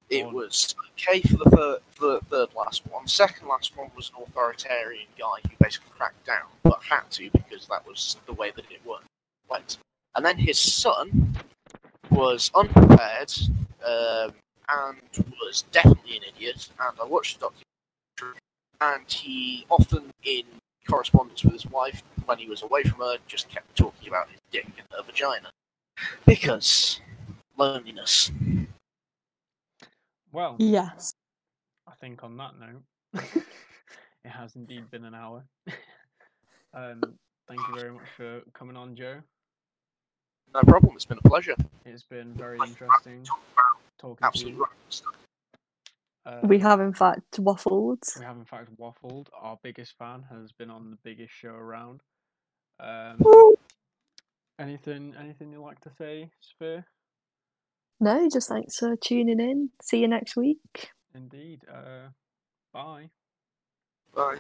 it was okay for the third, for the third last one. Second last one was an authoritarian guy who basically cracked down, but had to because that was the way that it. Went. And then his son was unprepared um, and was definitely an idiot. And I watched the documentary, and he often, in correspondence with his wife, when he was away from her, just kept talking about his dick and her vagina because loneliness. Well, yes. I think on that note, it has indeed been an hour. um, thank you very much for coming on, Joe. No problem. It's been a pleasure. It's been very interesting talking to you. right. Uh, We have, in fact, waffled. we have in fact waffled. Our biggest fan has been on the biggest show around. Um, anything, anything you like to say, Sphere? No, just thanks for tuning in. See you next week. Indeed. Uh, bye. Bye.